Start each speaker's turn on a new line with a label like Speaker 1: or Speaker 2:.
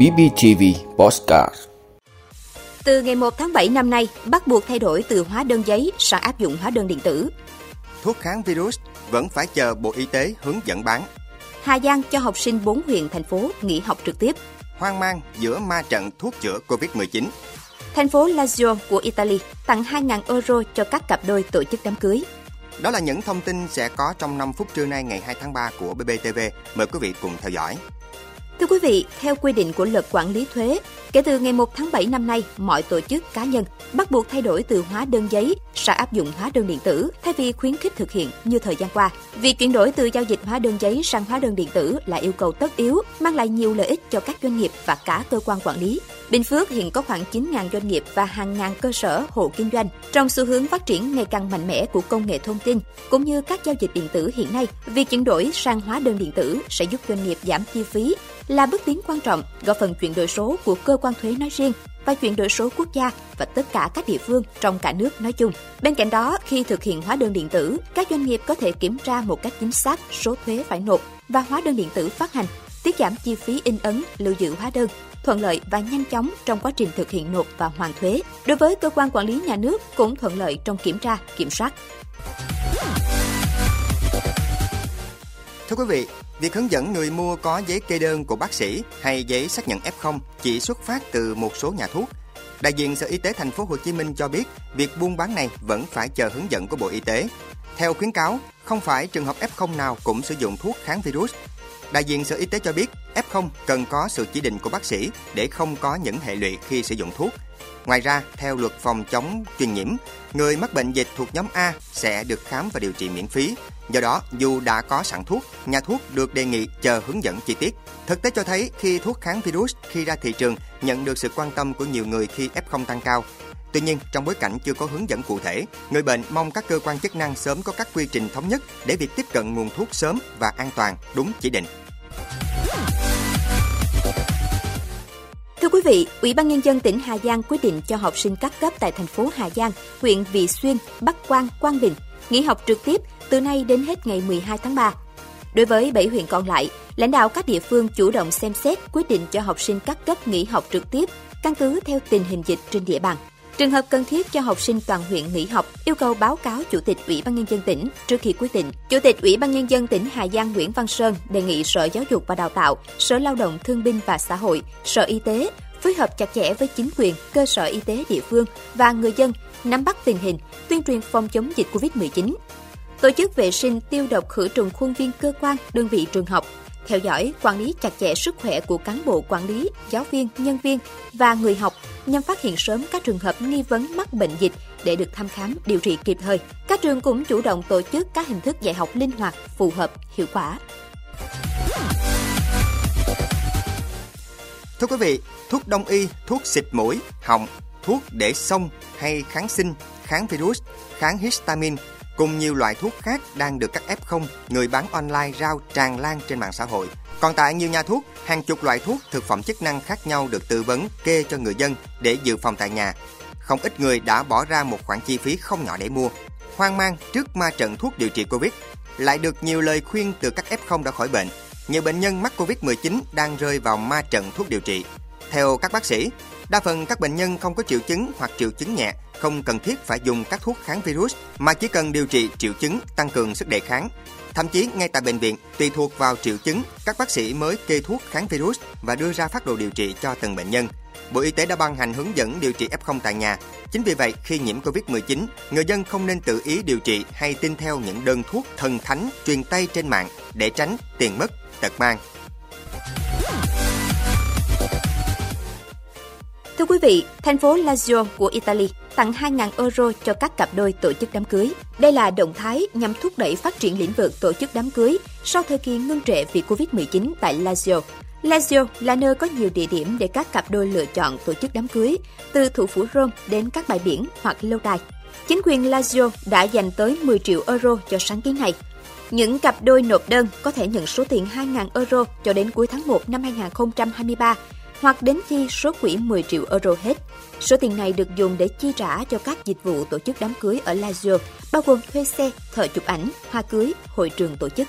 Speaker 1: BBTV Postcard
Speaker 2: Từ ngày 1 tháng 7 năm nay, bắt buộc thay đổi từ hóa đơn giấy sang áp dụng hóa đơn điện tử.
Speaker 3: Thuốc kháng virus vẫn phải chờ Bộ Y tế hướng dẫn bán.
Speaker 2: Hà Giang cho học sinh 4 huyện, thành phố nghỉ học trực tiếp.
Speaker 3: Hoang mang giữa ma trận thuốc chữa Covid-19.
Speaker 2: Thành phố Lazio của Italy tặng 2.000 euro cho các cặp đôi tổ chức đám cưới.
Speaker 3: Đó là những thông tin sẽ có trong 5 phút trưa nay ngày 2 tháng 3 của BBTV. Mời quý vị cùng theo dõi.
Speaker 2: Thưa quý vị, theo quy định của luật quản lý thuế, kể từ ngày 1 tháng 7 năm nay, mọi tổ chức cá nhân bắt buộc thay đổi từ hóa đơn giấy sang áp dụng hóa đơn điện tử thay vì khuyến khích thực hiện như thời gian qua. Việc chuyển đổi từ giao dịch hóa đơn giấy sang hóa đơn điện tử là yêu cầu tất yếu, mang lại nhiều lợi ích cho các doanh nghiệp và cả cơ quan quản lý. Bình Phước hiện có khoảng 9.000 doanh nghiệp và hàng ngàn cơ sở hộ kinh doanh. Trong xu hướng phát triển ngày càng mạnh mẽ của công nghệ thông tin cũng như các giao dịch điện tử hiện nay, việc chuyển đổi sang hóa đơn điện tử sẽ giúp doanh nghiệp giảm chi phí, là bước tiến quan trọng góp phần chuyển đổi số của cơ quan thuế nói riêng và chuyển đổi số quốc gia và tất cả các địa phương trong cả nước nói chung. Bên cạnh đó, khi thực hiện hóa đơn điện tử, các doanh nghiệp có thể kiểm tra một cách chính xác số thuế phải nộp và hóa đơn điện tử phát hành, tiết giảm chi phí in ấn, lưu giữ hóa đơn, thuận lợi và nhanh chóng trong quá trình thực hiện nộp và hoàn thuế. Đối với cơ quan quản lý nhà nước cũng thuận lợi trong kiểm tra, kiểm soát.
Speaker 3: Thưa quý vị, việc hướng dẫn người mua có giấy kê đơn của bác sĩ hay giấy xác nhận F0 chỉ xuất phát từ một số nhà thuốc. Đại diện Sở Y tế thành phố Hồ Chí Minh cho biết, việc buôn bán này vẫn phải chờ hướng dẫn của Bộ Y tế. Theo khuyến cáo, không phải trường hợp F0 nào cũng sử dụng thuốc kháng virus. Đại diện Sở Y tế cho biết, F0 cần có sự chỉ định của bác sĩ để không có những hệ lụy khi sử dụng thuốc. Ngoài ra, theo luật phòng chống truyền nhiễm, người mắc bệnh dịch thuộc nhóm A sẽ được khám và điều trị miễn phí. Do đó, dù đã có sẵn thuốc, nhà thuốc được đề nghị chờ hướng dẫn chi tiết. Thực tế cho thấy khi thuốc kháng virus khi ra thị trường nhận được sự quan tâm của nhiều người khi F0 tăng cao. Tuy nhiên, trong bối cảnh chưa có hướng dẫn cụ thể, người bệnh mong các cơ quan chức năng sớm có các quy trình thống nhất để việc tiếp cận nguồn thuốc sớm và an toàn, đúng chỉ định.
Speaker 2: Quý vị, Ủy ban Nhân dân tỉnh Hà Giang quyết định cho học sinh các cấp tại thành phố Hà Giang, huyện Vị Xuyên, Bắc Quang, Quang Bình nghỉ học trực tiếp từ nay đến hết ngày 12 tháng 3. Đối với 7 huyện còn lại, lãnh đạo các địa phương chủ động xem xét quyết định cho học sinh các cấp nghỉ học trực tiếp, căn cứ theo tình hình dịch trên địa bàn. Trường hợp cần thiết cho học sinh toàn huyện nghỉ học, yêu cầu báo cáo Chủ tịch Ủy ban Nhân dân tỉnh trước khi quyết định. Chủ tịch Ủy ban Nhân dân tỉnh Hà Giang Nguyễn Văn Sơn đề nghị Sở Giáo dục và Đào tạo, Sở Lao động Thương binh và Xã hội, Sở Y tế phối hợp chặt chẽ với chính quyền, cơ sở y tế địa phương và người dân nắm bắt tình hình, tuyên truyền phòng chống dịch COVID-19. Tổ chức vệ sinh tiêu độc khử trùng khuôn viên cơ quan, đơn vị trường học, theo dõi, quản lý chặt chẽ sức khỏe của cán bộ quản lý, giáo viên, nhân viên và người học nhằm phát hiện sớm các trường hợp nghi vấn mắc bệnh dịch để được thăm khám, điều trị kịp thời. Các trường cũng chủ động tổ chức các hình thức dạy học linh hoạt, phù hợp, hiệu quả.
Speaker 3: Thưa quý vị, thuốc đông y, thuốc xịt mũi, họng, thuốc để sông hay kháng sinh, kháng virus, kháng histamine cùng nhiều loại thuốc khác đang được các F0 người bán online rao tràn lan trên mạng xã hội. Còn tại nhiều nhà thuốc, hàng chục loại thuốc thực phẩm chức năng khác nhau được tư vấn kê cho người dân để dự phòng tại nhà. Không ít người đã bỏ ra một khoản chi phí không nhỏ để mua. Hoang mang trước ma trận thuốc điều trị Covid, lại được nhiều lời khuyên từ các F0 đã khỏi bệnh. Nhiều bệnh nhân mắc Covid-19 đang rơi vào ma trận thuốc điều trị. Theo các bác sĩ, đa phần các bệnh nhân không có triệu chứng hoặc triệu chứng nhẹ không cần thiết phải dùng các thuốc kháng virus mà chỉ cần điều trị triệu chứng tăng cường sức đề kháng. Thậm chí ngay tại bệnh viện, tùy thuộc vào triệu chứng, các bác sĩ mới kê thuốc kháng virus và đưa ra phát đồ điều trị cho từng bệnh nhân. Bộ Y tế đã ban hành hướng dẫn điều trị F0 tại nhà. Chính vì vậy, khi nhiễm Covid-19, người dân không nên tự ý điều trị hay tin theo những đơn thuốc thần thánh truyền tay trên mạng để tránh tiền mất, tật mang.
Speaker 2: Thưa quý vị, thành phố Lazio của Italy tặng 2.000 euro cho các cặp đôi tổ chức đám cưới. Đây là động thái nhằm thúc đẩy phát triển lĩnh vực tổ chức đám cưới sau thời kỳ ngưng trệ vì Covid-19 tại Lazio. Lazio là nơi có nhiều địa điểm để các cặp đôi lựa chọn tổ chức đám cưới, từ thủ phủ Rome đến các bãi biển hoặc lâu đài. Chính quyền Lazio đã dành tới 10 triệu euro cho sáng kiến này. Những cặp đôi nộp đơn có thể nhận số tiền 2.000 euro cho đến cuối tháng 1 năm 2023 hoặc đến khi số quỹ 10 triệu euro hết. Số tiền này được dùng để chi trả cho các dịch vụ tổ chức đám cưới ở Lazio, bao gồm thuê xe, thợ chụp ảnh, hoa cưới, hội trường tổ chức.